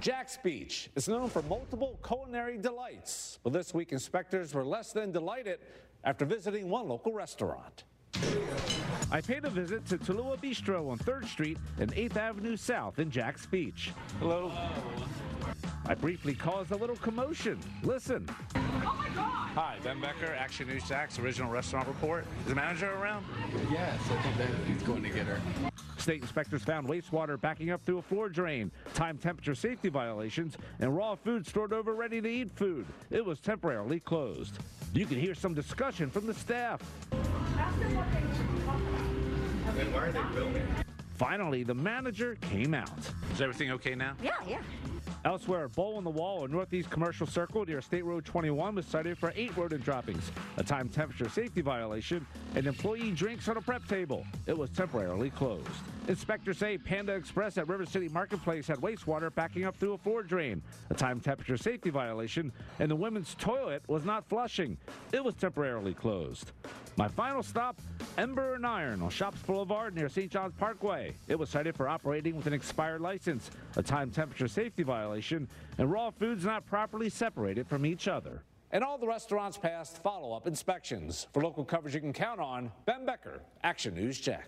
Jax Beach is known for multiple culinary delights, but this week inspectors were less than delighted after visiting one local restaurant. I paid a visit to Tulua Bistro on 3rd Street and 8th Avenue South in Jax Beach. Hello. I briefly caused a little commotion. Listen. Oh my God! Hi, Ben Becker, Action News Jax, original restaurant report. Is the manager around? Yes, I think that he's going to get her. State inspectors found wastewater backing up through a floor drain, time temperature safety violations, and raw food stored over ready to eat food. It was temporarily closed. You can hear some discussion from the staff. Then why are they filming? Finally, the manager came out. Is everything okay now? Yeah, yeah. Elsewhere, a bowl on the wall on Northeast Commercial Circle near State Road 21 was cited for eight rodent droppings, a time temperature safety violation, and employee drinks on a prep table. It was temporarily closed. Inspectors say Panda Express at River City Marketplace had wastewater backing up through a floor drain, a time temperature safety violation, and the women's toilet was not flushing. It was temporarily closed. My final stop, Ember and Iron on Shops Boulevard near St. John's Parkway. It was cited for operating with an expired license, a time temperature safety violation, and raw foods not properly separated from each other. And all the restaurants passed follow up inspections. For local coverage you can count on, Ben Becker, Action News Jax.